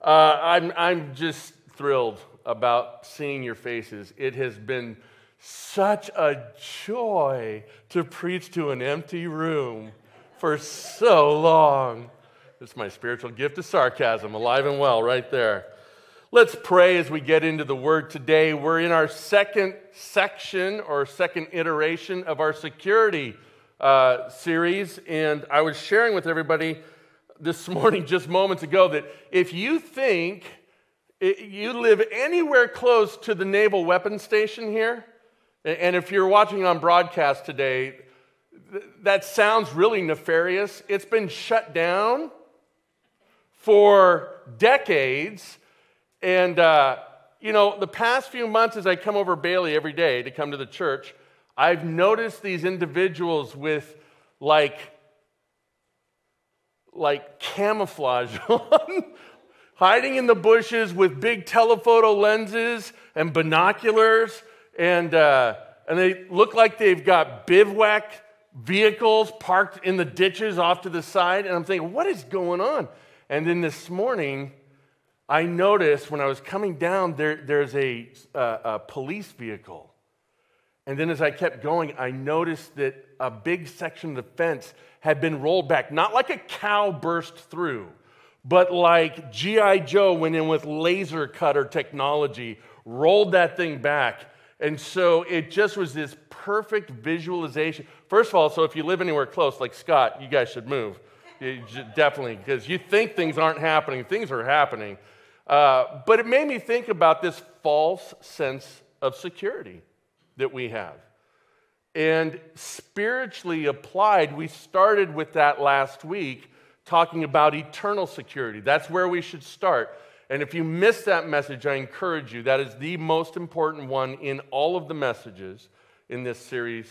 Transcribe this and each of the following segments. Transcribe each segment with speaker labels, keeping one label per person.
Speaker 1: Uh, I'm, I'm just thrilled about seeing your faces. It has been such a joy to preach to an empty room for so long. It's my spiritual gift of sarcasm, alive and well, right there. Let's pray as we get into the word today. We're in our second section or second iteration of our security uh, series, and I was sharing with everybody this morning, just moments ago, that if you think you live anywhere close to the naval weapons station here, and if you're watching on broadcast today, that sounds really nefarious. It's been shut down for decades. And, uh, you know, the past few months as I come over Bailey every day to come to the church, I've noticed these individuals with like like camouflage on, hiding in the bushes with big telephoto lenses and binoculars, and, uh, and they look like they've got bivouac vehicles parked in the ditches off to the side. And I'm thinking, what is going on? And then this morning, I noticed when I was coming down, there, there's a, uh, a police vehicle. And then as I kept going, I noticed that a big section of the fence had been rolled back, not like a cow burst through, but like G.I. Joe went in with laser cutter technology, rolled that thing back. And so it just was this perfect visualization. First of all, so if you live anywhere close, like Scott, you guys should move. Definitely, because you think things aren't happening, things are happening. Uh, but it made me think about this false sense of security that we have. And spiritually applied, we started with that last week, talking about eternal security. That's where we should start. And if you missed that message, I encourage you. That is the most important one in all of the messages in this series.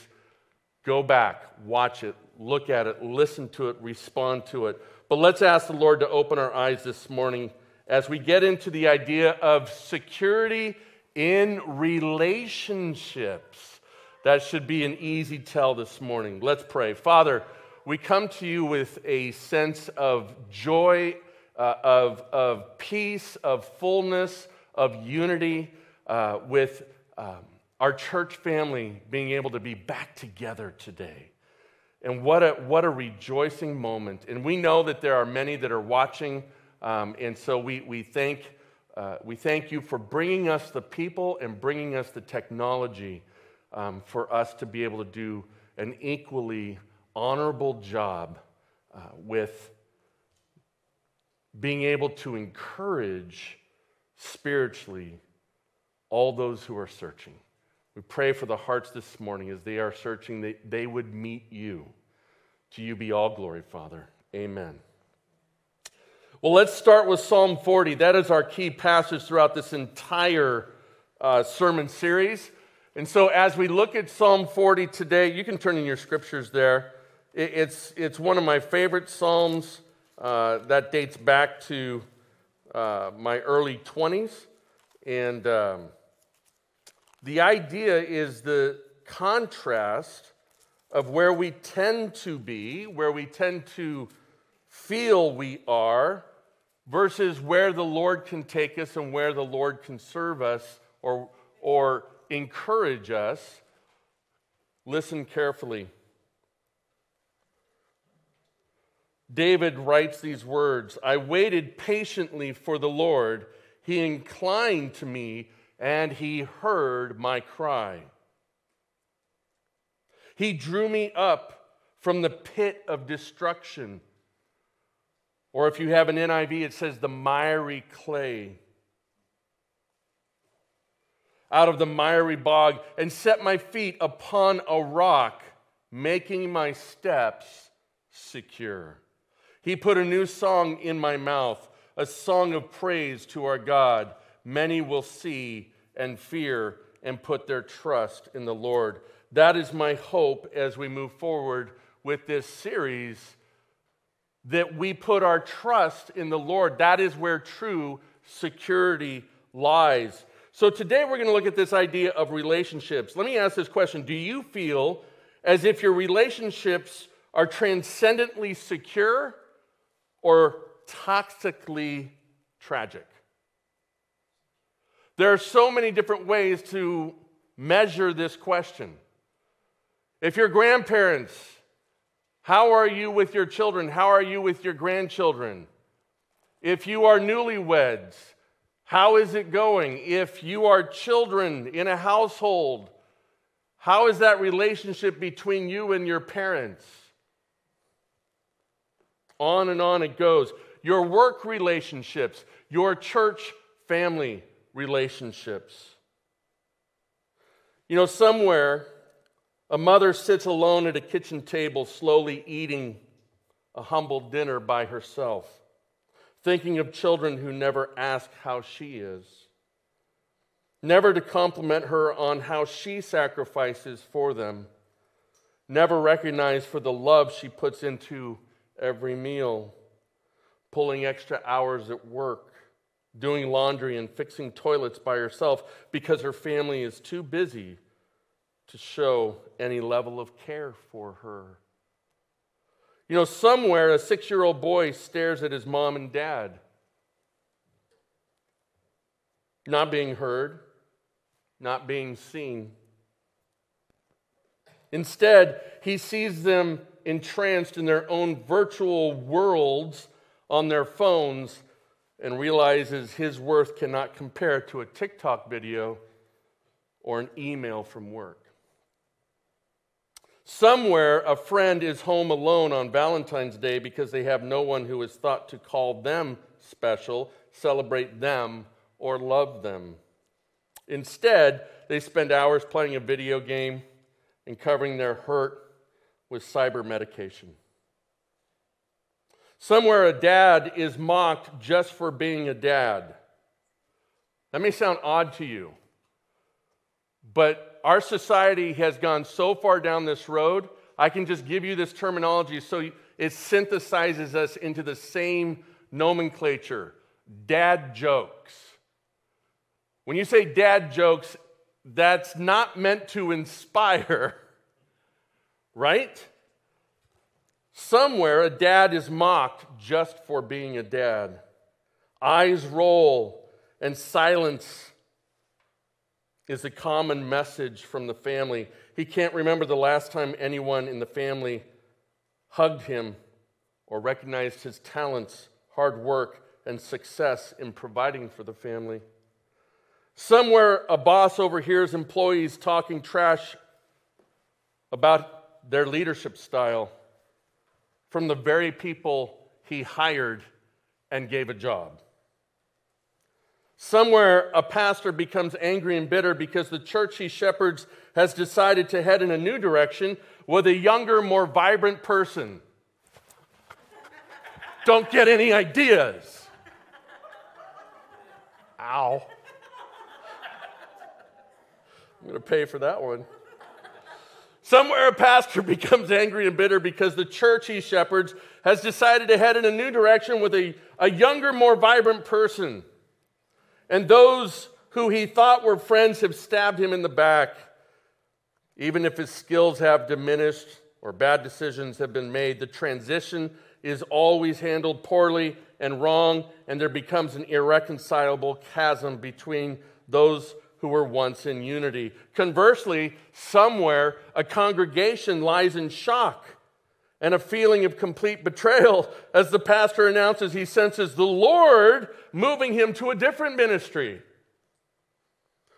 Speaker 1: Go back, watch it, look at it, listen to it, respond to it. But let's ask the Lord to open our eyes this morning as we get into the idea of security in relationships. That should be an easy tell this morning. Let's pray. Father, we come to you with a sense of joy, uh, of, of peace, of fullness, of unity, uh, with um, our church family being able to be back together today. And what a, what a rejoicing moment. And we know that there are many that are watching. Um, and so we, we, thank, uh, we thank you for bringing us the people and bringing us the technology um, for us to be able to do an equally honorable job uh, with being able to encourage spiritually all those who are searching. We pray for the hearts this morning as they are searching, that they would meet you. To you be all glory, Father. Amen. Well, let's start with Psalm 40. That is our key passage throughout this entire uh, sermon series. And so, as we look at Psalm 40 today, you can turn in your scriptures there. It's, it's one of my favorite Psalms uh, that dates back to uh, my early 20s. And um, the idea is the contrast of where we tend to be, where we tend to feel we are, versus where the Lord can take us and where the Lord can serve us or, or encourage us. Listen carefully. David writes these words I waited patiently for the Lord. He inclined to me and he heard my cry. He drew me up from the pit of destruction. Or if you have an NIV, it says the miry clay out of the miry bog and set my feet upon a rock, making my steps secure. He put a new song in my mouth, a song of praise to our God. Many will see and fear and put their trust in the Lord. That is my hope as we move forward with this series that we put our trust in the Lord. That is where true security lies. So today we're going to look at this idea of relationships. Let me ask this question Do you feel as if your relationships are transcendently secure or toxically tragic. There are so many different ways to measure this question. If you're grandparents, how are you with your children? How are you with your grandchildren? If you are newlyweds, how is it going? If you are children in a household, how is that relationship between you and your parents? On and on it goes. Your work relationships, your church family relationships. You know, somewhere, a mother sits alone at a kitchen table, slowly eating a humble dinner by herself, thinking of children who never ask how she is, never to compliment her on how she sacrifices for them, never recognize for the love she puts into every meal, pulling extra hours at work, doing laundry and fixing toilets by herself because her family is too busy to show any level of care for her. You know, somewhere a six year old boy stares at his mom and dad, not being heard, not being seen. Instead, he sees them entranced in their own virtual worlds on their phones and realizes his worth cannot compare to a TikTok video or an email from work. Somewhere, a friend is home alone on Valentine's Day because they have no one who is thought to call them special, celebrate them, or love them. Instead, they spend hours playing a video game and covering their hurt with cyber medication. Somewhere a dad is mocked just for being a dad. That may sound odd to you, but our society has gone so far down this road. I can just give you this terminology so it synthesizes us into the same nomenclature dad jokes. When you say dad jokes, that's not meant to inspire, right? Somewhere, a dad is mocked just for being a dad. Eyes roll, and silence is a common message from the family. He can't remember the last time anyone in the family hugged him or recognized his talents, hard work, and success in providing for the family. Somewhere, a boss overhears employees talking trash about their leadership style from the very people he hired and gave a job. Somewhere, a pastor becomes angry and bitter because the church he shepherds has decided to head in a new direction with a younger, more vibrant person. Don't get any ideas. Ow. I'm going to pay for that one. Somewhere a pastor becomes angry and bitter because the church he shepherds has decided to head in a new direction with a, a younger, more vibrant person. And those who he thought were friends have stabbed him in the back. Even if his skills have diminished or bad decisions have been made, the transition is always handled poorly and wrong, and there becomes an irreconcilable chasm between those who were once in unity. Conversely, somewhere a congregation lies in shock and a feeling of complete betrayal as the pastor announces he senses the Lord moving him to a different ministry.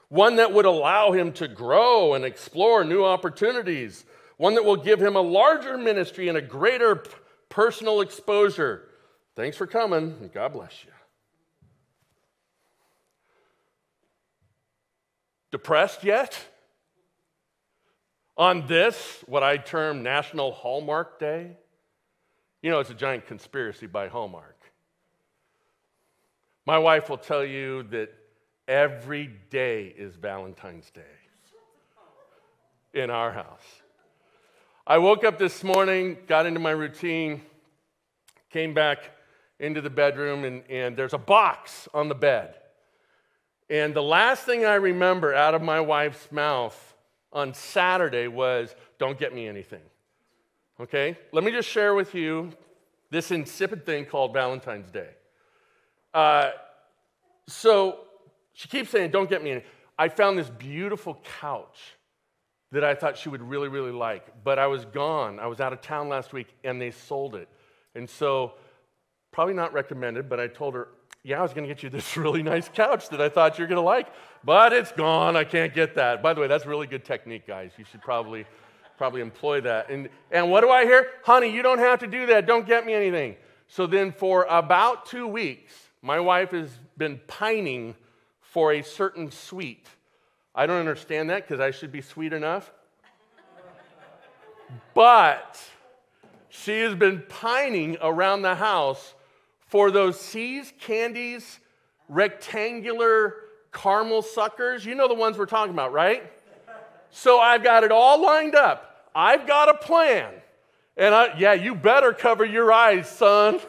Speaker 1: One that would allow him to grow and explore new opportunities. One that will give him a larger ministry and a greater personal exposure. Thanks for coming, and God bless you. Depressed yet? On this, what I term National Hallmark Day, you know, it's a giant conspiracy by Hallmark. My wife will tell you that every day is Valentine's Day in our house. I woke up this morning, got into my routine, came back into the bedroom, and, and there's a box on the bed. And the last thing I remember out of my wife's mouth on Saturday was, Don't get me anything. Okay? Let me just share with you this insipid thing called Valentine's Day. Uh, So she keeps saying, Don't get me any. I found this beautiful couch that I thought she would really, really like, but I was gone. I was out of town last week and they sold it. And so, probably not recommended, but I told her, Yeah, I was going to get you this really nice couch that I thought you're going to like, but it's gone. I can't get that. By the way, that's really good technique, guys. You should probably. Probably employ that. And, and what do I hear? Honey, you don't have to do that. Don't get me anything. So then, for about two weeks, my wife has been pining for a certain sweet. I don't understand that because I should be sweet enough. but she has been pining around the house for those See's candies, rectangular caramel suckers. You know the ones we're talking about, right? So I've got it all lined up. I've got a plan. And I, yeah, you better cover your eyes, son.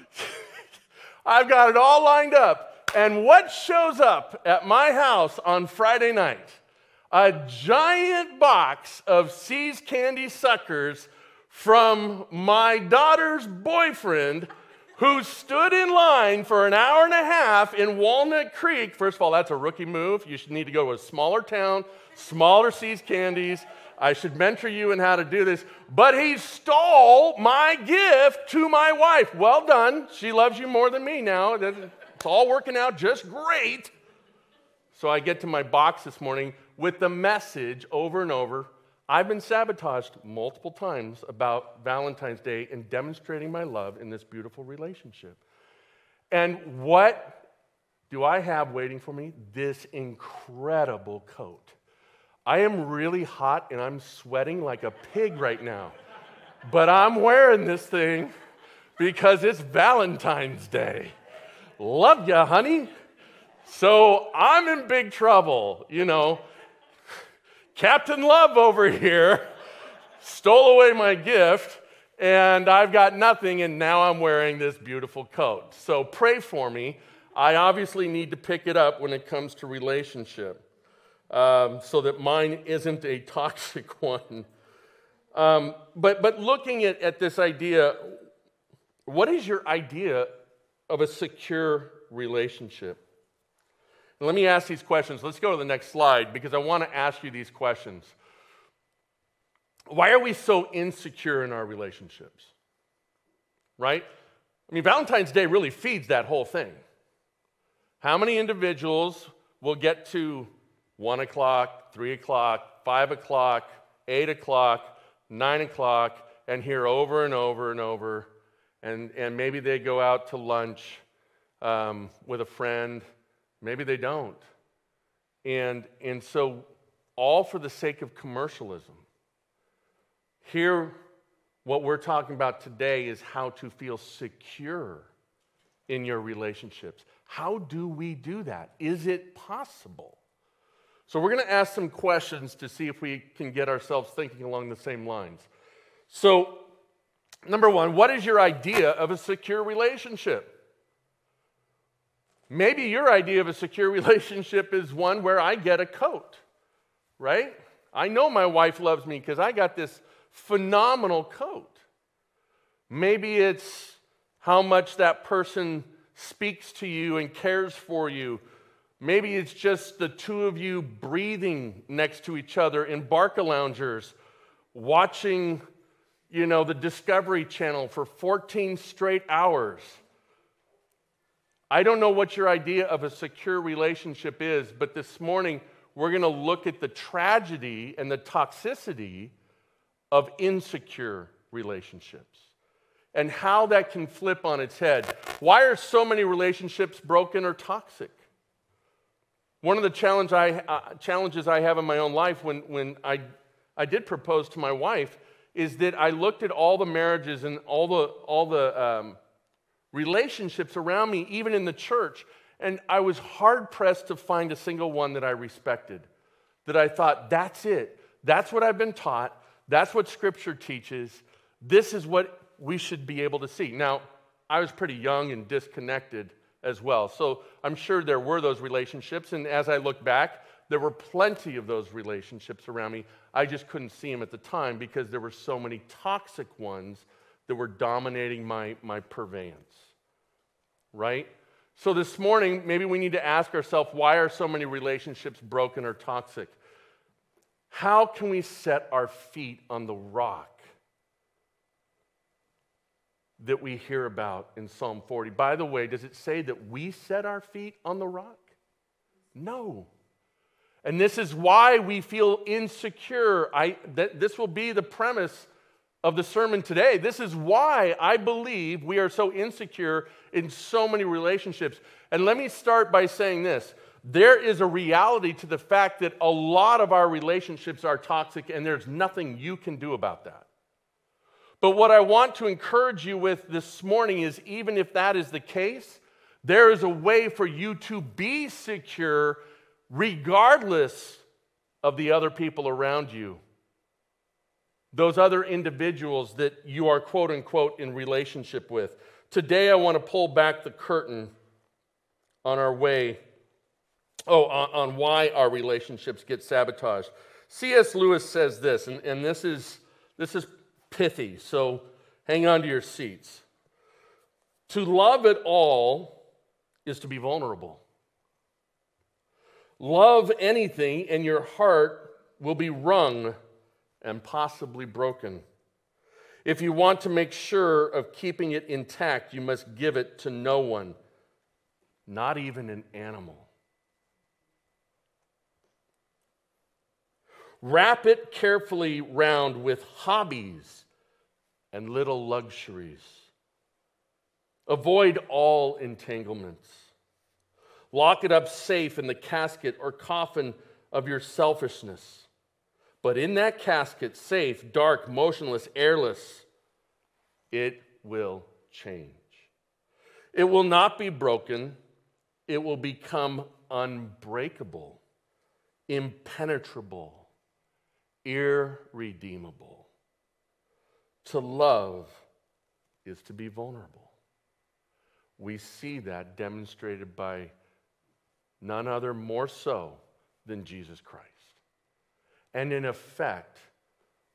Speaker 1: I've got it all lined up. And what shows up at my house on Friday night? A giant box of See's candy suckers from my daughter's boyfriend who stood in line for an hour and a half in Walnut Creek. First of all, that's a rookie move. You should need to go to a smaller town, smaller See's candies. I should mentor you in how to do this. But he stole my gift to my wife. Well done. She loves you more than me now. It's all working out just great. So I get to my box this morning with the message over and over. I've been sabotaged multiple times about Valentine's Day and demonstrating my love in this beautiful relationship. And what do I have waiting for me? This incredible coat. I am really hot and I'm sweating like a pig right now. But I'm wearing this thing because it's Valentine's Day. Love ya, honey. So I'm in big trouble, you know. Captain Love over here stole away my gift, and I've got nothing, and now I'm wearing this beautiful coat. So pray for me. I obviously need to pick it up when it comes to relationship um, so that mine isn't a toxic one. Um, but, but looking at, at this idea, what is your idea of a secure relationship? Let me ask these questions. Let's go to the next slide because I want to ask you these questions. Why are we so insecure in our relationships? Right? I mean, Valentine's Day really feeds that whole thing. How many individuals will get to one o'clock, three o'clock, five o'clock, eight o'clock, nine o'clock, and hear over and over and over. And, and maybe they go out to lunch um, with a friend, maybe they don't. And, and so, all for the sake of commercialism. Here, what we're talking about today is how to feel secure in your relationships. How do we do that? Is it possible? So, we're going to ask some questions to see if we can get ourselves thinking along the same lines. So, number one, what is your idea of a secure relationship? Maybe your idea of a secure relationship is one where I get a coat, right? I know my wife loves me because I got this phenomenal coat. Maybe it's how much that person speaks to you and cares for you Maybe it's just the two of you breathing next to each other in Barcaloungers, watching, you know, the Discovery Channel for 14 straight hours. I don't know what your idea of a secure relationship is, but this morning we're going to look at the tragedy and the toxicity of insecure relationships and how that can flip on its head. Why are so many relationships broken or toxic? One of the challenge I, uh, challenges I have in my own life when, when I, I did propose to my wife is that I looked at all the marriages and all the, all the um, relationships around me, even in the church, and I was hard pressed to find a single one that I respected. That I thought, that's it. That's what I've been taught. That's what Scripture teaches. This is what we should be able to see. Now, I was pretty young and disconnected as well. So I'm sure there were those relationships. And as I look back, there were plenty of those relationships around me. I just couldn't see them at the time because there were so many toxic ones that were dominating my, my purveyance. Right? So, this morning, maybe we need to ask ourselves why are so many relationships broken or toxic? How can we set our feet on the rock that we hear about in Psalm 40? By the way, does it say that we set our feet on the rock? No. And this is why we feel insecure. I, th- this will be the premise of the sermon today. This is why I believe we are so insecure in so many relationships. And let me start by saying this there is a reality to the fact that a lot of our relationships are toxic, and there's nothing you can do about that. But what I want to encourage you with this morning is even if that is the case, there is a way for you to be secure regardless of the other people around you. Those other individuals that you are quote unquote in relationship with. Today, I want to pull back the curtain on our way, oh, on, on why our relationships get sabotaged. C.S. Lewis says this, and, and this, is, this is pithy, so hang on to your seats. To love at all is to be vulnerable. Love anything, and your heart will be wrung and possibly broken. If you want to make sure of keeping it intact, you must give it to no one, not even an animal. Wrap it carefully round with hobbies and little luxuries. Avoid all entanglements. Lock it up safe in the casket or coffin of your selfishness. But in that casket, safe, dark, motionless, airless, it will change. It will not be broken, it will become unbreakable, impenetrable, irredeemable. To love is to be vulnerable. We see that demonstrated by none other more so than Jesus Christ and in effect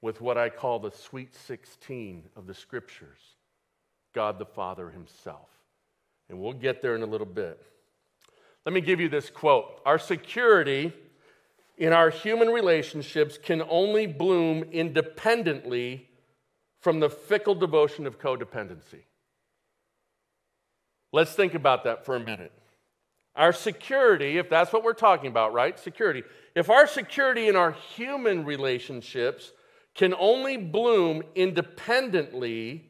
Speaker 1: with what I call the sweet 16 of the scriptures God the Father Himself. And we'll get there in a little bit. Let me give you this quote Our security in our human relationships can only bloom independently from the fickle devotion of codependency. Let's think about that for a minute. Our security, if that's what we're talking about, right? Security. If our security in our human relationships can only bloom independently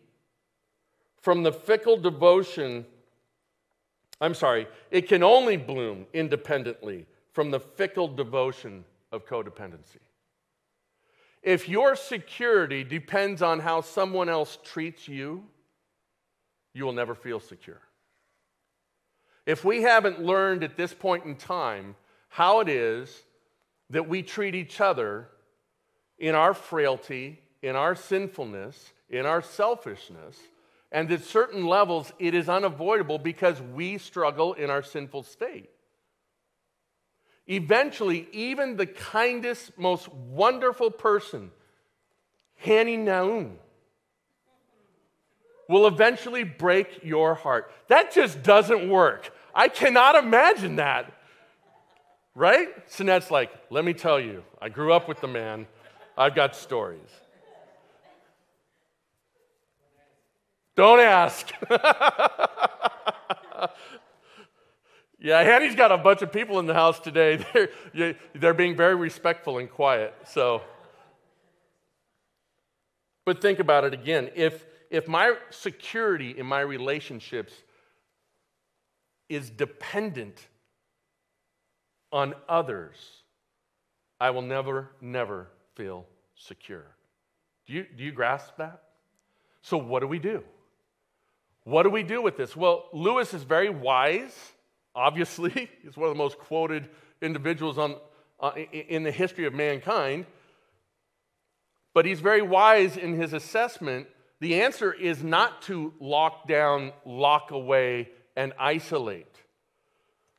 Speaker 1: from the fickle devotion, I'm sorry, it can only bloom independently from the fickle devotion of codependency. If your security depends on how someone else treats you, you will never feel secure. If we haven't learned at this point in time how it is that we treat each other in our frailty, in our sinfulness, in our selfishness, and at certain levels it is unavoidable because we struggle in our sinful state. Eventually, even the kindest, most wonderful person, Hani Naum, will eventually break your heart. That just doesn't work. I cannot imagine that. Right? Sinette's like, let me tell you, I grew up with the man. I've got stories. Don't ask. yeah, Hanny's got a bunch of people in the house today. They're, they're being very respectful and quiet. So, but think about it again. If, if my security in my relationships is dependent on others, I will never, never feel secure. Do you, do you grasp that? So, what do we do? What do we do with this? Well, Lewis is very wise, obviously. He's one of the most quoted individuals on, uh, in the history of mankind. But he's very wise in his assessment. The answer is not to lock down, lock away, and isolate.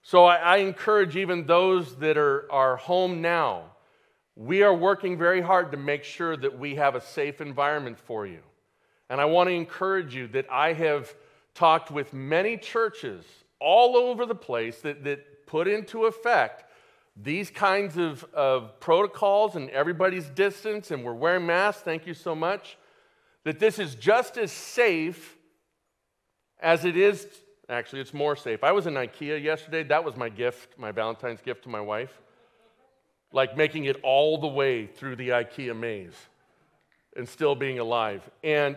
Speaker 1: So I, I, encourage even those that are, are home now, we are working very hard to make sure that we have a safe environment for you. And I want to encourage you that I have talked with many churches all over the place that, that put into effect these kinds of, of protocols and everybody's distance, and we're wearing masks, thank you so much, that this is just as safe as it is. Actually, it's more safe. I was in IKEA yesterday. That was my gift, my Valentine's gift to my wife. Like making it all the way through the IKEA maze and still being alive. And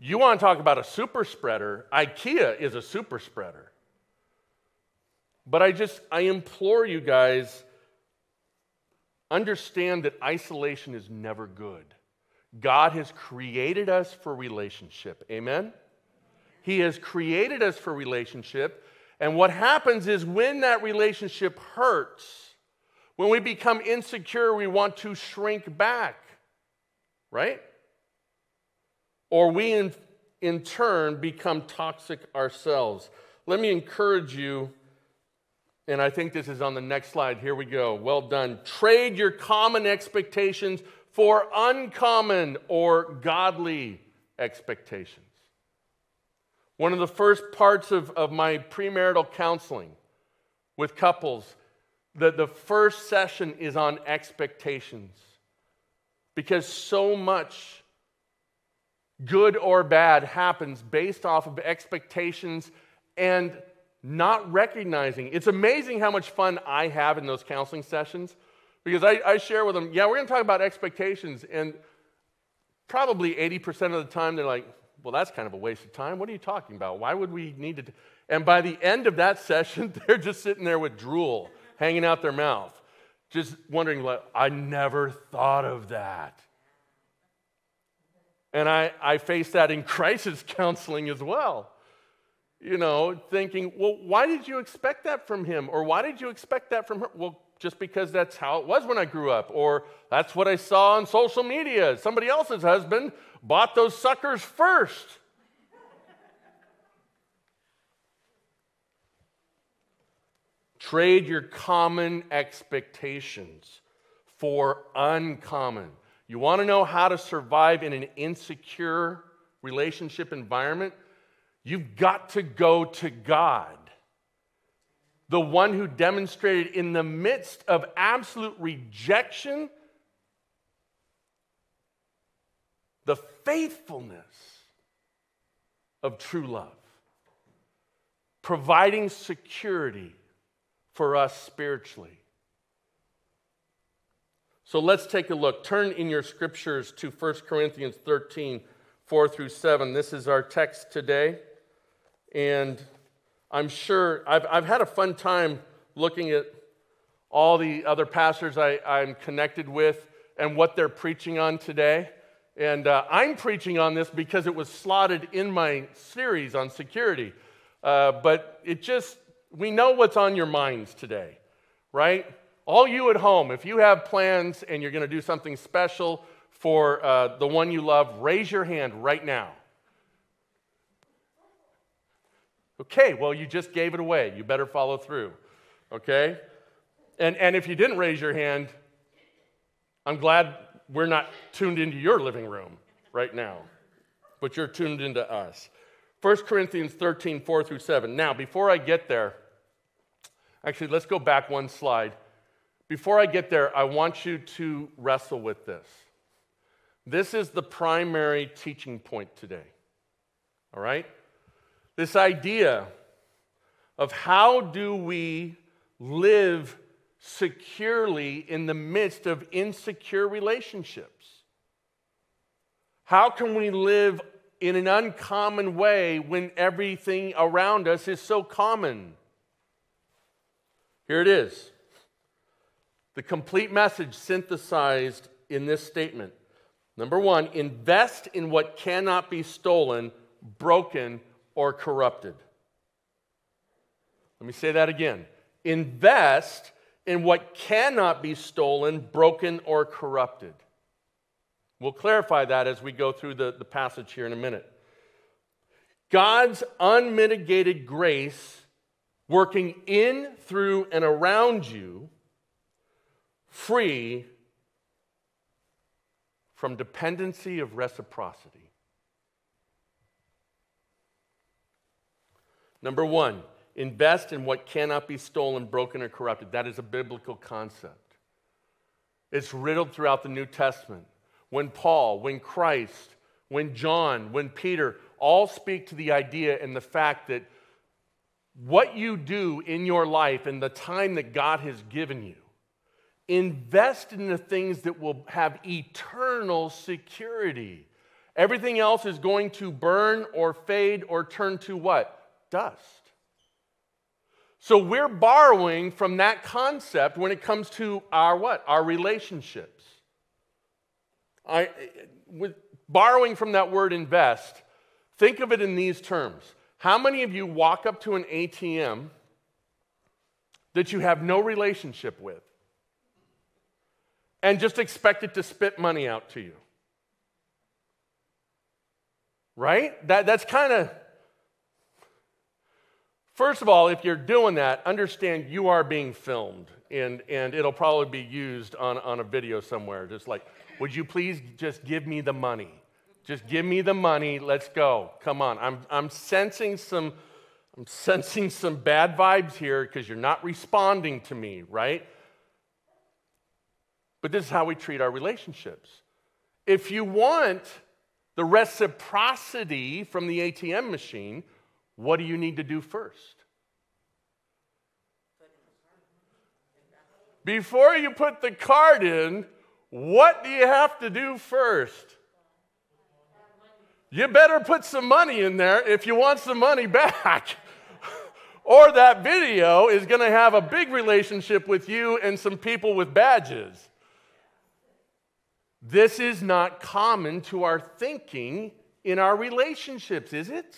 Speaker 1: you want to talk about a super spreader? IKEA is a super spreader. But I just, I implore you guys, understand that isolation is never good. God has created us for relationship. Amen? He has created us for relationship. And what happens is when that relationship hurts, when we become insecure, we want to shrink back, right? Or we, in, in turn, become toxic ourselves. Let me encourage you and I think this is on the next slide. Here we go. Well done. Trade your common expectations for uncommon or godly expectations. One of the first parts of, of my premarital counseling with couples, the, the first session is on expectations. Because so much good or bad happens based off of expectations and not recognizing. It's amazing how much fun I have in those counseling sessions because I, I share with them, yeah, we're going to talk about expectations. And probably 80% of the time, they're like, well, that's kind of a waste of time. What are you talking about? Why would we need to? And by the end of that session, they're just sitting there with drool hanging out their mouth, just wondering, like, I never thought of that. And I, I face that in crisis counseling as well you know, thinking, well, why did you expect that from him? Or why did you expect that from her? Well, just because that's how it was when I grew up. Or that's what I saw on social media. Somebody else's husband bought those suckers first. Trade your common expectations for uncommon. You want to know how to survive in an insecure relationship environment? You've got to go to God, the one who demonstrated in the midst of absolute rejection the faithfulness of true love, providing security for us spiritually. So let's take a look. Turn in your scriptures to 1 Corinthians 13, 4 through 7. This is our text today. And I'm sure I've, I've had a fun time looking at all the other pastors I, I'm connected with and what they're preaching on today. And uh, I'm preaching on this because it was slotted in my series on security. Uh, but it just, we know what's on your minds today, right? All you at home, if you have plans and you're going to do something special for uh, the one you love, raise your hand right now. Okay, well, you just gave it away. You better follow through. Okay? And, and if you didn't raise your hand, I'm glad we're not tuned into your living room right now, but you're tuned into us. 1 Corinthians 13, 4 through 7. Now, before I get there, actually, let's go back one slide. Before I get there, I want you to wrestle with this. This is the primary teaching point today. All right? This idea of how do we live securely in the midst of insecure relationships? How can we live in an uncommon way when everything around us is so common? Here it is the complete message synthesized in this statement. Number one, invest in what cannot be stolen, broken, or corrupted. Let me say that again. Invest in what cannot be stolen, broken, or corrupted. We'll clarify that as we go through the, the passage here in a minute. God's unmitigated grace working in, through, and around you, free from dependency of reciprocity. Number one, invest in what cannot be stolen, broken, or corrupted. That is a biblical concept. It's riddled throughout the New Testament. When Paul, when Christ, when John, when Peter all speak to the idea and the fact that what you do in your life and the time that God has given you, invest in the things that will have eternal security. Everything else is going to burn or fade or turn to what? Dust. So we're borrowing from that concept when it comes to our what? Our relationships. I, with borrowing from that word invest, think of it in these terms. How many of you walk up to an ATM that you have no relationship with and just expect it to spit money out to you? Right? That, that's kind of. First of all, if you're doing that, understand you are being filmed and, and it'll probably be used on, on a video somewhere. Just like, would you please just give me the money? Just give me the money. Let's go. Come on. I'm, I'm sensing some. I'm sensing some bad vibes here because you're not responding to me, right? But this is how we treat our relationships. If you want the reciprocity from the ATM machine, what do you need to do first? Before you put the card in, what do you have to do first? You better put some money in there if you want some money back. or that video is going to have a big relationship with you and some people with badges. This is not common to our thinking in our relationships, is it?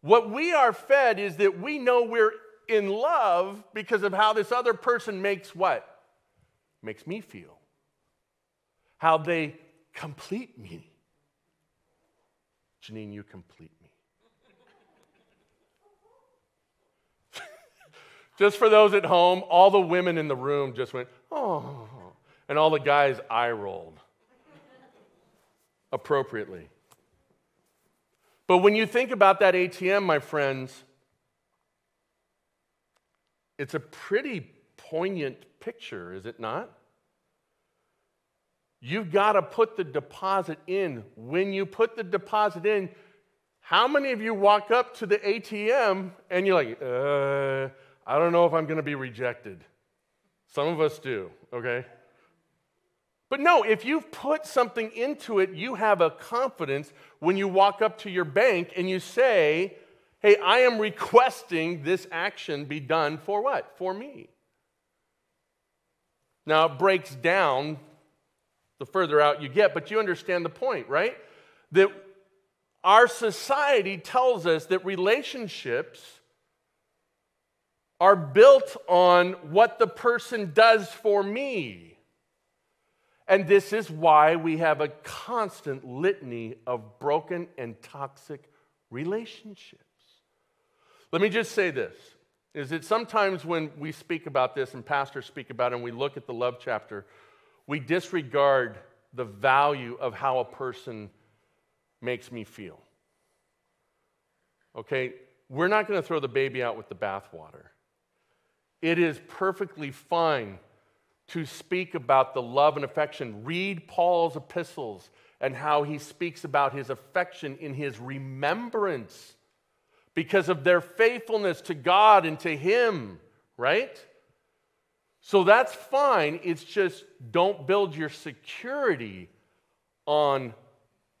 Speaker 1: What we are fed is that we know we're in love because of how this other person makes what? Makes me feel. How they complete me. Janine, you complete me. just for those at home, all the women in the room just went, oh. And all the guys eye rolled appropriately. But when you think about that ATM, my friends, it's a pretty poignant picture, is it not? You've got to put the deposit in. When you put the deposit in, how many of you walk up to the ATM and you're like, uh, I don't know if I'm going to be rejected? Some of us do, okay? But no, if you've put something into it, you have a confidence when you walk up to your bank and you say, Hey, I am requesting this action be done for what? For me. Now, it breaks down the further out you get, but you understand the point, right? That our society tells us that relationships are built on what the person does for me. And this is why we have a constant litany of broken and toxic relationships. Let me just say this is that sometimes when we speak about this and pastors speak about it and we look at the love chapter, we disregard the value of how a person makes me feel. Okay? We're not going to throw the baby out with the bathwater. It is perfectly fine to speak about the love and affection. Read Paul's epistles and how he speaks about his affection in his remembrance because of their faithfulness to God and to him, right? So that's fine. It's just don't build your security on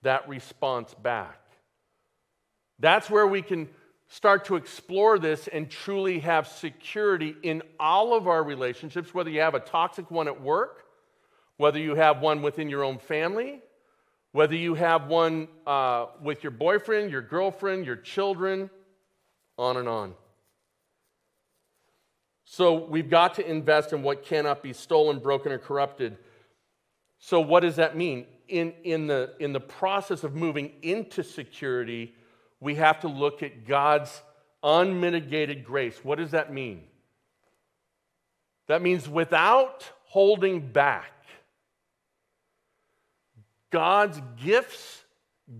Speaker 1: that response back. That's where we can start to explore this and truly have security in all of our relationships, whether you have a toxic one at work, whether you have one within your own family, whether you have one uh, with your boyfriend, your girlfriend, your children, on and on. So we've got to invest in what cannot be stolen, broken, or corrupted. So, what does that mean? In, in, the, in the process of moving into security, we have to look at God's unmitigated grace. What does that mean? That means without holding back, God's gifts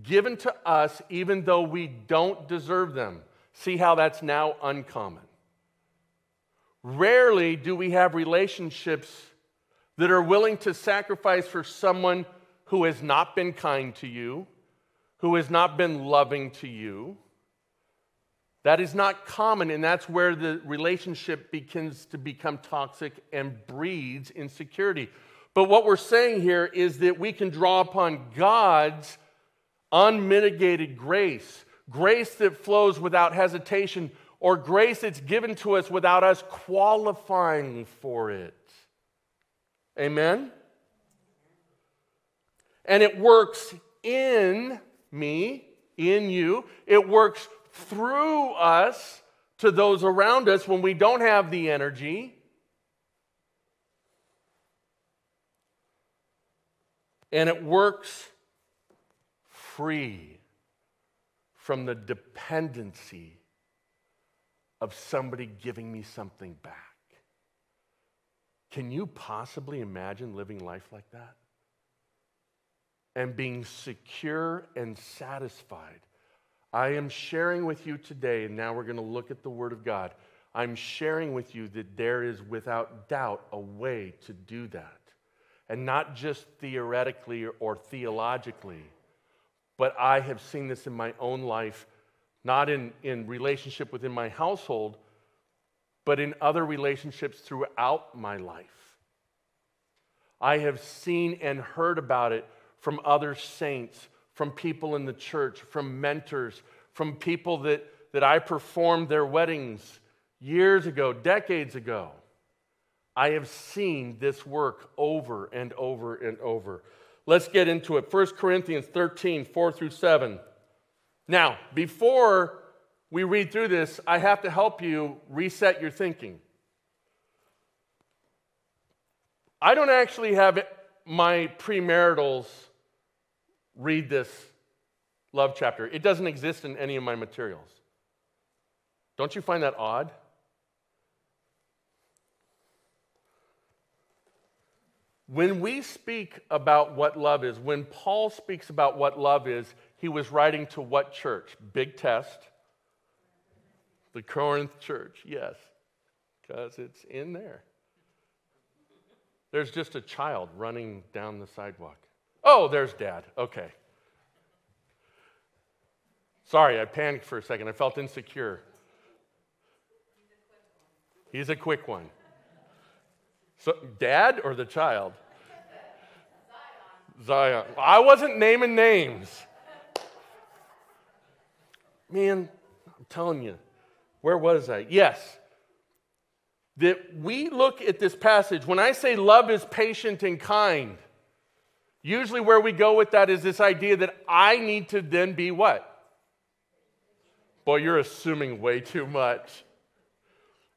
Speaker 1: given to us even though we don't deserve them. See how that's now uncommon. Rarely do we have relationships that are willing to sacrifice for someone who has not been kind to you, who has not been loving to you. That is not common, and that's where the relationship begins to become toxic and breeds insecurity. But what we're saying here is that we can draw upon God's unmitigated grace, grace that flows without hesitation, or grace that's given to us without us qualifying for it. Amen? And it works in me, in you. It works through us to those around us when we don't have the energy. And it works free from the dependency of somebody giving me something back. Can you possibly imagine living life like that? And being secure and satisfied. I am sharing with you today, and now we're going to look at the Word of God. I'm sharing with you that there is without doubt a way to do that. And not just theoretically or theologically, but I have seen this in my own life not in, in relationship within my household, but in other relationships throughout my life. I have seen and heard about it from other saints, from people in the church, from mentors, from people that, that I performed their weddings years ago, decades ago. I have seen this work over and over and over. Let's get into it. 1 Corinthians 13, 4 through 7. Now, before we read through this, I have to help you reset your thinking. I don't actually have my premaritals read this love chapter. It doesn't exist in any of my materials. Don't you find that odd? When we speak about what love is, when Paul speaks about what love is, he was writing to what church? Big test. The Corinth church, yes, because it's in there. There's just a child running down the sidewalk. Oh, there's dad. Okay. Sorry, I panicked for a second. I felt insecure. He's a quick one. So, dad or the child? Zion. Zion. I wasn't naming names. Man, I'm telling you, where was I? Yes. That we look at this passage, when I say love is patient and kind, usually where we go with that is this idea that I need to then be what? Boy, you're assuming way too much.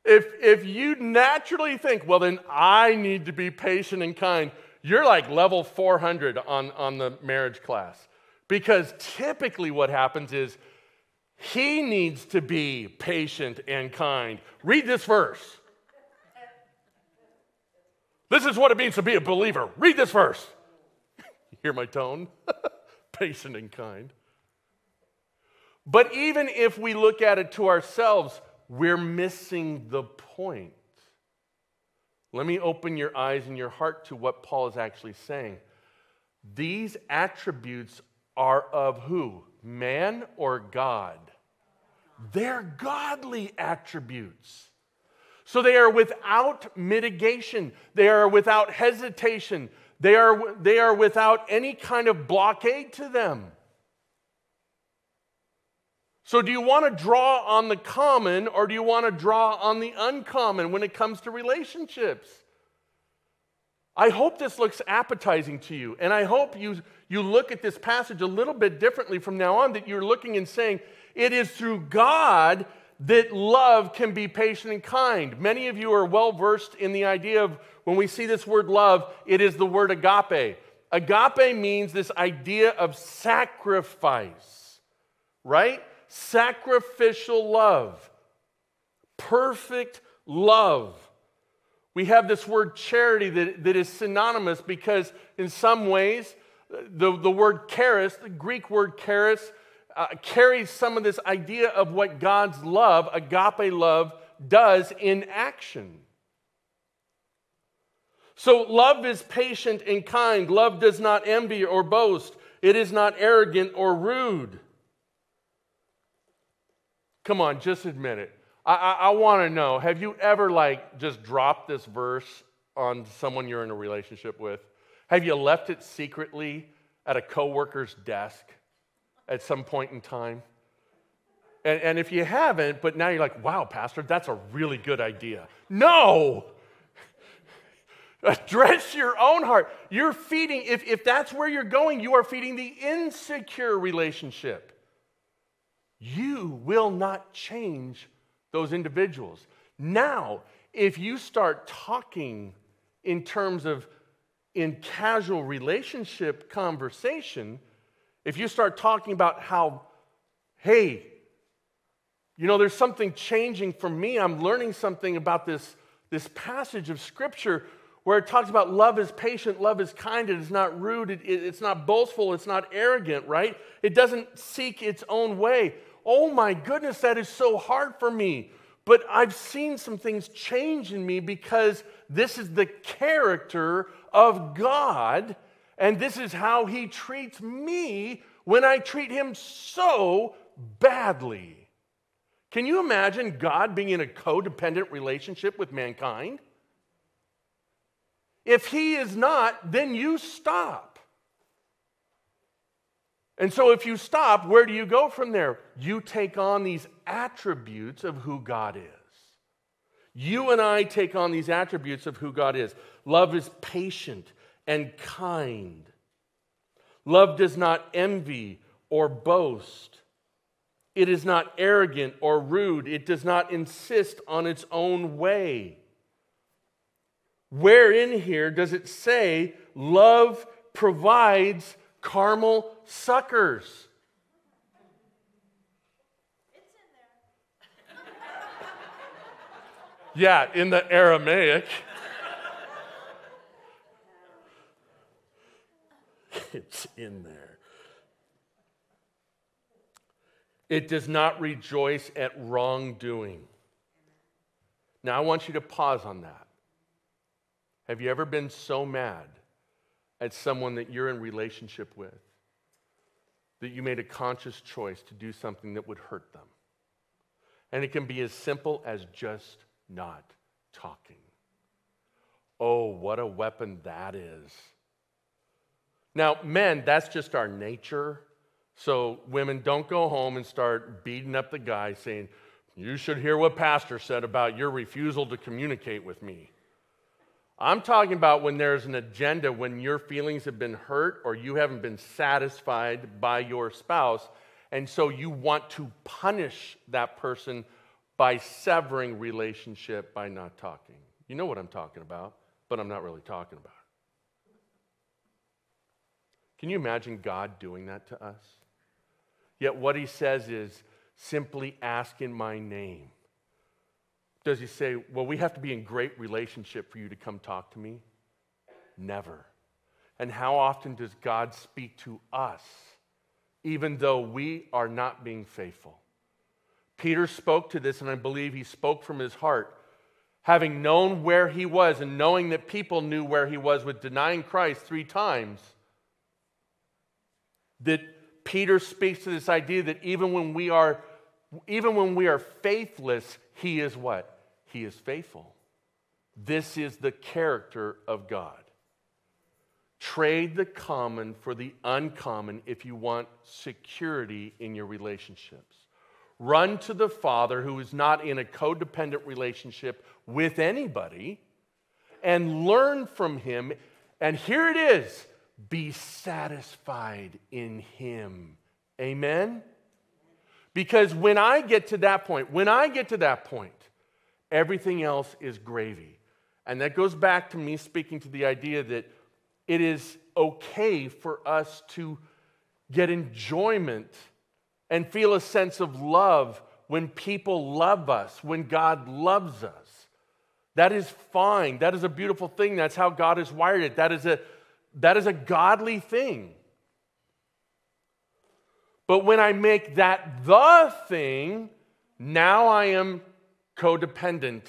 Speaker 1: If, if you naturally think, well, then I need to be patient and kind, you're like level 400 on, on the marriage class. Because typically what happens is he needs to be patient and kind. Read this verse. This is what it means to be a believer. Read this verse. Hear my tone? patient and kind. But even if we look at it to ourselves, we're missing the point. Let me open your eyes and your heart to what Paul is actually saying. These attributes are of who? Man or God? They're godly attributes. So they are without mitigation, they are without hesitation, they are, they are without any kind of blockade to them. So, do you want to draw on the common or do you want to draw on the uncommon when it comes to relationships? I hope this looks appetizing to you, and I hope you, you look at this passage a little bit differently from now on, that you're looking and saying, it is through God that love can be patient and kind. Many of you are well versed in the idea of when we see this word love, it is the word agape. Agape means this idea of sacrifice, right? Sacrificial love, perfect love. We have this word charity that, that is synonymous because, in some ways, the, the word charis, the Greek word charis, uh, carries some of this idea of what God's love, agape love, does in action. So, love is patient and kind. Love does not envy or boast. It is not arrogant or rude. Come on, just admit it. I, I, I want to know have you ever, like, just dropped this verse on someone you're in a relationship with? Have you left it secretly at a coworker's desk at some point in time? And, and if you haven't, but now you're like, wow, Pastor, that's a really good idea. No! Address your own heart. You're feeding, if, if that's where you're going, you are feeding the insecure relationship. You will not change those individuals. Now, if you start talking in terms of in casual relationship conversation, if you start talking about how, hey, you know, there's something changing for me, I'm learning something about this, this passage of Scripture where it talks about love is patient, love is kind, it is not rude, it, it, it's not boastful, it's not arrogant, right? It doesn't seek its own way. Oh my goodness, that is so hard for me. But I've seen some things change in me because this is the character of God, and this is how He treats me when I treat Him so badly. Can you imagine God being in a codependent relationship with mankind? If he is not, then you stop. And so, if you stop, where do you go from there? You take on these attributes of who God is. You and I take on these attributes of who God is. Love is patient and kind. Love does not envy or boast. It is not arrogant or rude. It does not insist on its own way. Where in here does it say love provides caramel suckers? yeah, in the Aramaic. It's in there. It does not rejoice at wrongdoing. Now, I want you to pause on that. Have you ever been so mad at someone that you're in relationship with that you made a conscious choice to do something that would hurt them? And it can be as simple as just not talking. Oh, what a weapon that is. Now, men, that's just our nature. So, women, don't go home and start beating up the guy saying, You should hear what Pastor said about your refusal to communicate with me. I'm talking about when there's an agenda, when your feelings have been hurt or you haven't been satisfied by your spouse, and so you want to punish that person by severing relationship by not talking. You know what I'm talking about, but I'm not really talking about it. Can you imagine God doing that to us? Yet what he says is simply ask in my name does he say, Well, we have to be in great relationship for you to come talk to me? Never. And how often does God speak to us, even though we are not being faithful? Peter spoke to this, and I believe he spoke from his heart. Having known where he was and knowing that people knew where he was with denying Christ three times, that Peter speaks to this idea that even when we are even when we are faithless, he is what? He is faithful. This is the character of God. Trade the common for the uncommon if you want security in your relationships. Run to the Father who is not in a codependent relationship with anybody and learn from him. And here it is be satisfied in him. Amen? Because when I get to that point, when I get to that point, everything else is gravy. And that goes back to me speaking to the idea that it is okay for us to get enjoyment and feel a sense of love when people love us, when God loves us. That is fine. That is a beautiful thing. That's how God has wired it. That is a, that is a godly thing. But when I make that the thing, now I am codependent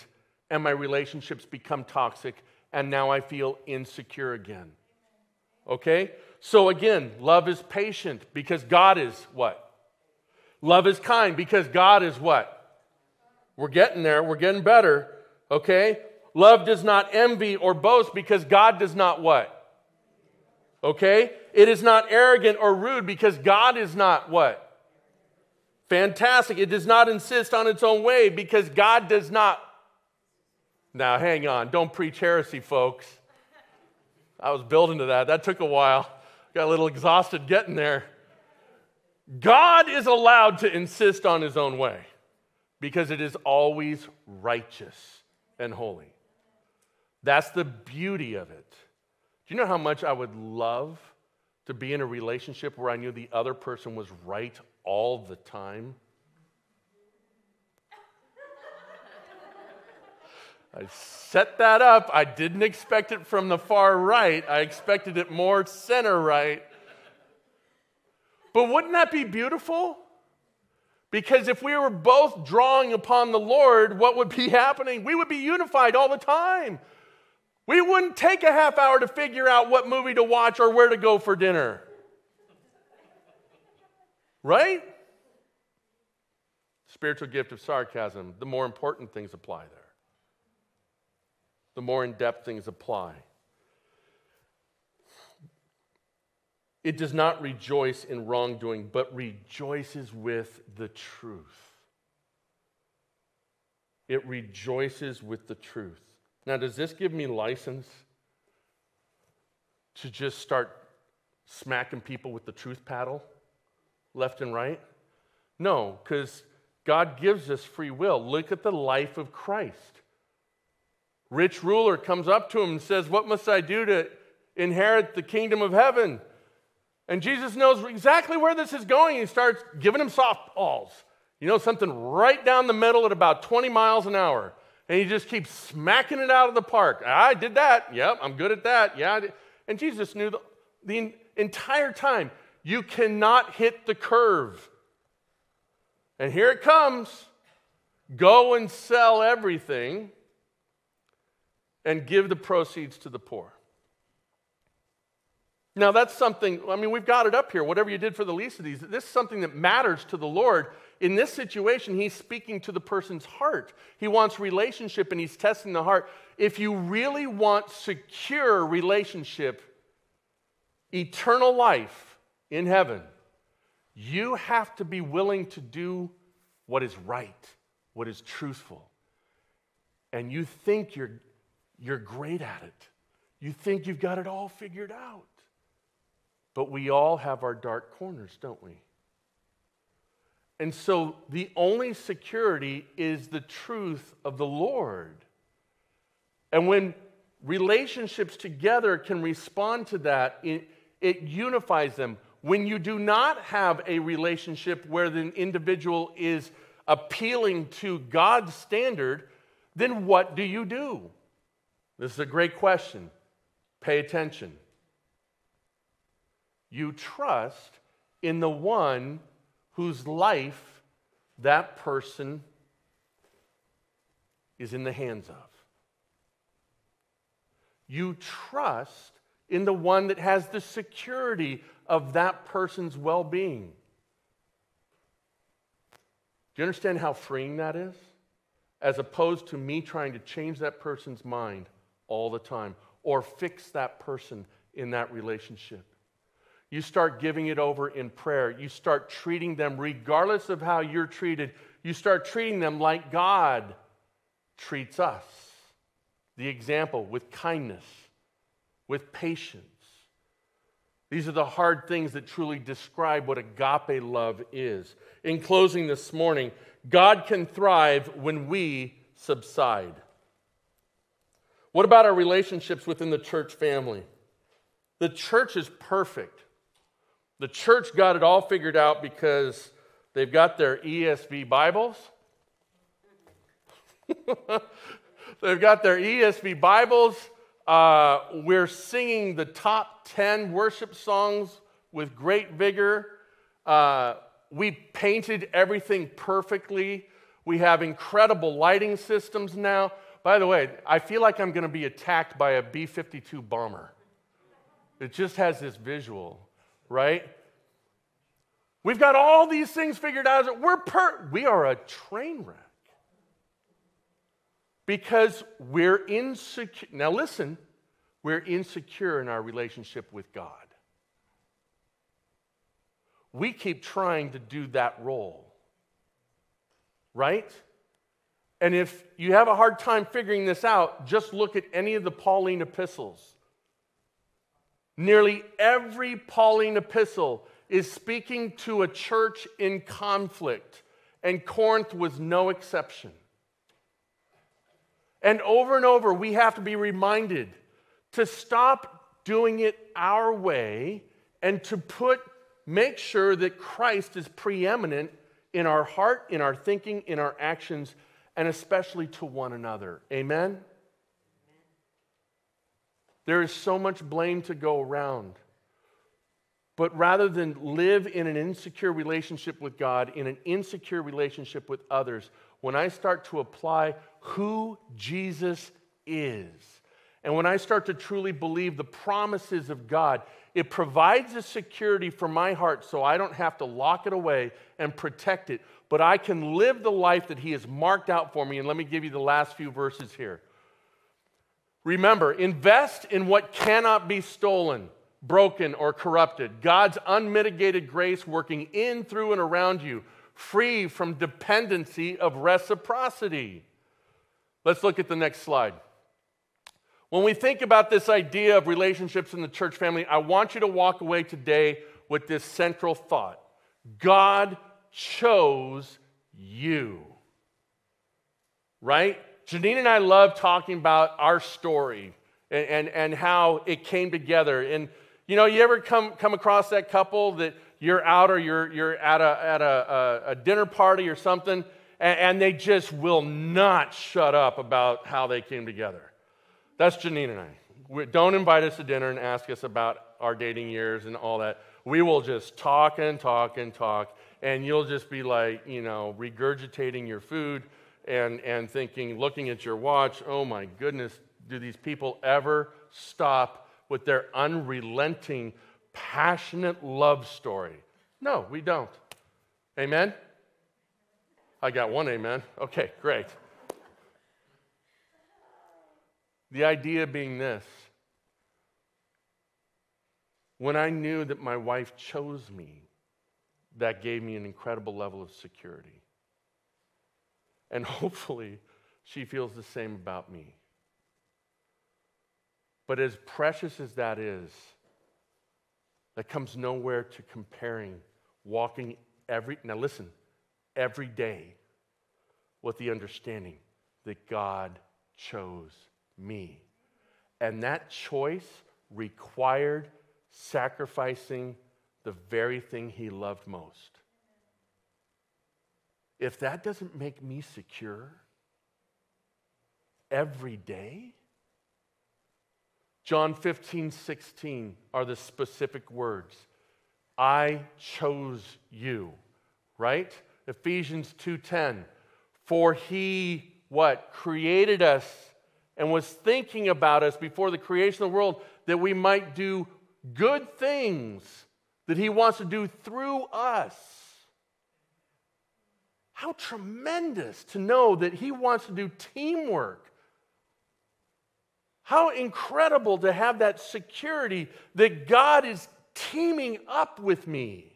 Speaker 1: and my relationships become toxic and now I feel insecure again. Okay? So again, love is patient because God is what? Love is kind because God is what? We're getting there, we're getting better. Okay? Love does not envy or boast because God does not what? Okay? It is not arrogant or rude because God is not what? Fantastic. It does not insist on its own way because God does not. Now, hang on. Don't preach heresy, folks. I was building to that. That took a while. Got a little exhausted getting there. God is allowed to insist on his own way because it is always righteous and holy. That's the beauty of it. Do you know how much I would love to be in a relationship where I knew the other person was right all the time? I set that up. I didn't expect it from the far right. I expected it more center right. But wouldn't that be beautiful? Because if we were both drawing upon the Lord, what would be happening? We would be unified all the time. We wouldn't take a half hour to figure out what movie to watch or where to go for dinner. Right? Spiritual gift of sarcasm, the more important things apply there. The more in depth things apply. It does not rejoice in wrongdoing, but rejoices with the truth. It rejoices with the truth. Now, does this give me license to just start smacking people with the truth paddle left and right? No, because God gives us free will. Look at the life of Christ. Rich ruler comes up to him and says, What must I do to inherit the kingdom of heaven? And Jesus knows exactly where this is going. He starts giving him softballs. You know, something right down the middle at about 20 miles an hour and he just keeps smacking it out of the park. I did that. Yep, I'm good at that. Yeah. And Jesus knew the, the entire time you cannot hit the curve. And here it comes go and sell everything and give the proceeds to the poor. Now, that's something, I mean, we've got it up here. Whatever you did for the least of these, this is something that matters to the Lord in this situation, he's speaking to the person's heart. He wants relationship and he's testing the heart. If you really want secure relationship, eternal life in heaven, you have to be willing to do what is right, what is truthful. And you think you're, you're great at it. You think you've got it all figured out. But we all have our dark corners, don't we? And so the only security is the truth of the Lord. And when relationships together can respond to that, it, it unifies them. When you do not have a relationship where the individual is appealing to God's standard, then what do you do? This is a great question. Pay attention. You trust in the one whose life that person is in the hands of. You trust in the one that has the security of that person's well being. Do you understand how freeing that is? As opposed to me trying to change that person's mind all the time or fix that person in that relationship. You start giving it over in prayer. You start treating them, regardless of how you're treated, you start treating them like God treats us. The example with kindness, with patience. These are the hard things that truly describe what agape love is. In closing this morning, God can thrive when we subside. What about our relationships within the church family? The church is perfect. The church got it all figured out because they've got their ESV Bibles. they've got their ESV Bibles. Uh, we're singing the top 10 worship songs with great vigor. Uh, We painted everything perfectly. We have incredible lighting systems now. By the way, I feel like I'm going to be attacked by a B 52 bomber. It just has this visual, right? We've got all these things figured out. We're per- we are a train wreck because we're insecure. Now, listen, we're insecure in our relationship with God. We keep trying to do that role, right? And if you have a hard time figuring this out, just look at any of the Pauline epistles. Nearly every Pauline epistle is speaking to a church in conflict, and Corinth was no exception. And over and over, we have to be reminded to stop doing it our way and to put, make sure that Christ is preeminent in our heart, in our thinking, in our actions, and especially to one another. Amen? There is so much blame to go around. But rather than live in an insecure relationship with God, in an insecure relationship with others, when I start to apply who Jesus is, and when I start to truly believe the promises of God, it provides a security for my heart so I don't have to lock it away and protect it, but I can live the life that He has marked out for me. And let me give you the last few verses here. Remember, invest in what cannot be stolen broken, or corrupted. God's unmitigated grace working in, through, and around you, free from dependency of reciprocity. Let's look at the next slide. When we think about this idea of relationships in the church family, I want you to walk away today with this central thought God chose you. Right? Janine and I love talking about our story and, and, and how it came together. And you know, you ever come, come across that couple that you're out or you're, you're at, a, at a, a, a dinner party or something, and, and, they just will not shut up about how they came together? That's Janine and I. We, don't invite us to dinner and ask us about our dating years and all that. We will just talk and talk and talk, and you'll just be like, you know, regurgitating your food and, and thinking, looking at your watch, oh my goodness, do these people ever stop with their unrelenting, passionate love story. No, we don't. Amen? I got one amen. Okay, great. The idea being this when I knew that my wife chose me, that gave me an incredible level of security. And hopefully, she feels the same about me. But as precious as that is, that comes nowhere to comparing walking every, now listen, every day with the understanding that God chose me. And that choice required sacrificing the very thing he loved most. If that doesn't make me secure every day, John 15, 16 are the specific words. I chose you, right? Ephesians 2:10. For he what? Created us and was thinking about us before the creation of the world that we might do good things that he wants to do through us. How tremendous to know that he wants to do teamwork how incredible to have that security that God is teaming up with me.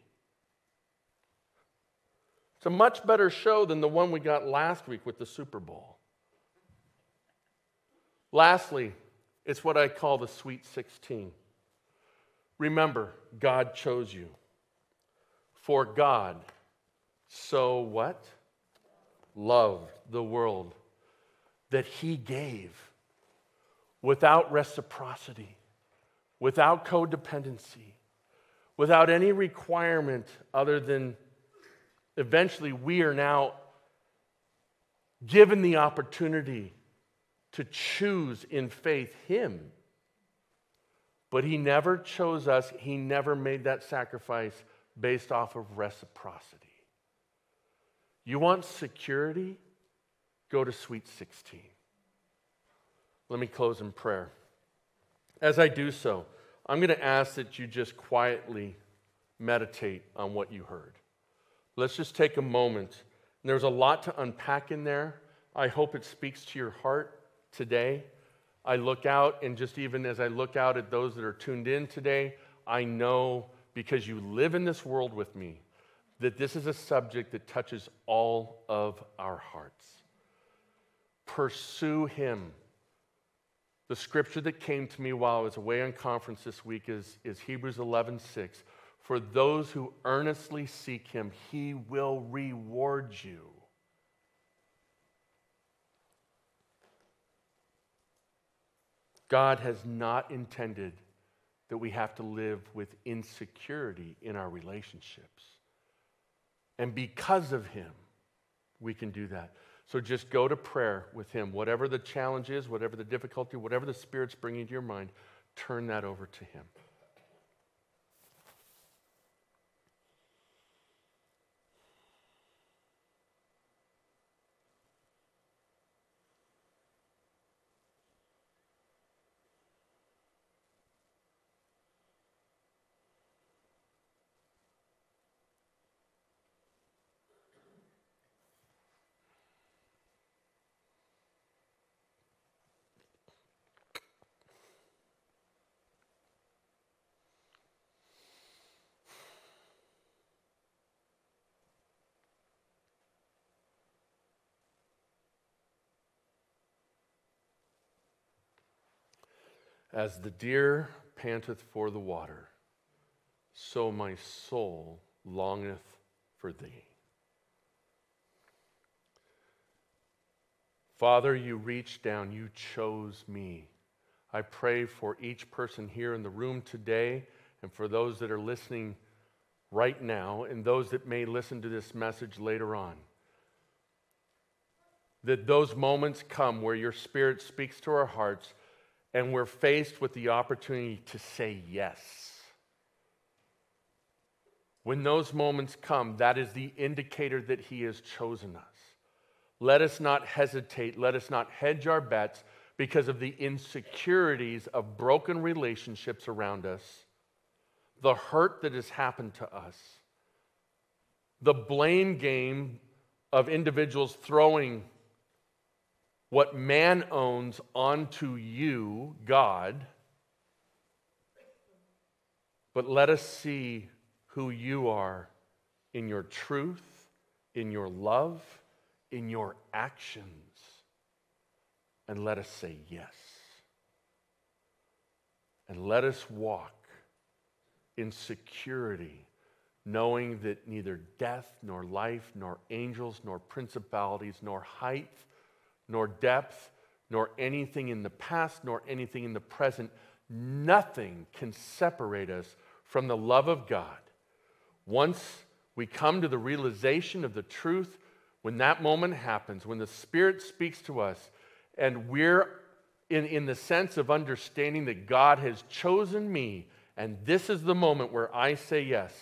Speaker 1: It's a much better show than the one we got last week with the Super Bowl. Lastly, it's what I call the Sweet 16. Remember, God chose you. For God so what? Loved the world that he gave without reciprocity, without codependency, without any requirement other than eventually we are now given the opportunity to choose in faith Him. But He never chose us, He never made that sacrifice based off of reciprocity. You want security? Go to Sweet 16. Let me close in prayer. As I do so, I'm going to ask that you just quietly meditate on what you heard. Let's just take a moment. There's a lot to unpack in there. I hope it speaks to your heart today. I look out, and just even as I look out at those that are tuned in today, I know because you live in this world with me that this is a subject that touches all of our hearts. Pursue Him. The scripture that came to me while I was away on conference this week is, is Hebrews 11 6. For those who earnestly seek him, he will reward you. God has not intended that we have to live with insecurity in our relationships. And because of him, we can do that. So just go to prayer with him. Whatever the challenge is, whatever the difficulty, whatever the Spirit's bringing to your mind, turn that over to him. As the deer panteth for the water, so my soul longeth for thee. Father, you reached down, you chose me. I pray for each person here in the room today and for those that are listening right now and those that may listen to this message later on. That those moments come where your Spirit speaks to our hearts and we're faced with the opportunity to say yes. When those moments come, that is the indicator that He has chosen us. Let us not hesitate, let us not hedge our bets because of the insecurities of broken relationships around us, the hurt that has happened to us, the blame game of individuals throwing what man owns onto you, God, but let us see who you are in your truth, in your love, in your actions, and let us say yes. And let us walk in security, knowing that neither death, nor life, nor angels, nor principalities, nor height, nor depth, nor anything in the past, nor anything in the present. Nothing can separate us from the love of God. Once we come to the realization of the truth, when that moment happens, when the Spirit speaks to us, and we're in, in the sense of understanding that God has chosen me, and this is the moment where I say yes,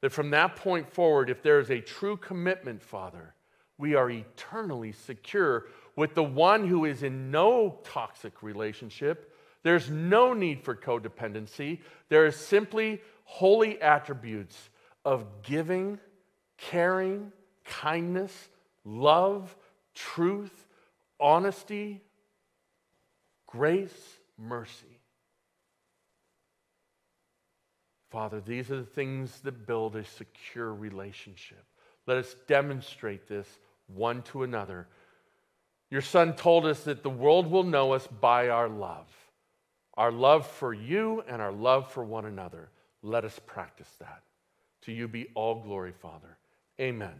Speaker 1: that from that point forward, if there is a true commitment, Father, we are eternally secure with the one who is in no toxic relationship. There's no need for codependency. There is simply holy attributes of giving, caring, kindness, love, truth, honesty, grace, mercy. Father, these are the things that build a secure relationship. Let us demonstrate this one to another. Your son told us that the world will know us by our love, our love for you and our love for one another. Let us practice that. To you be all glory, Father. Amen.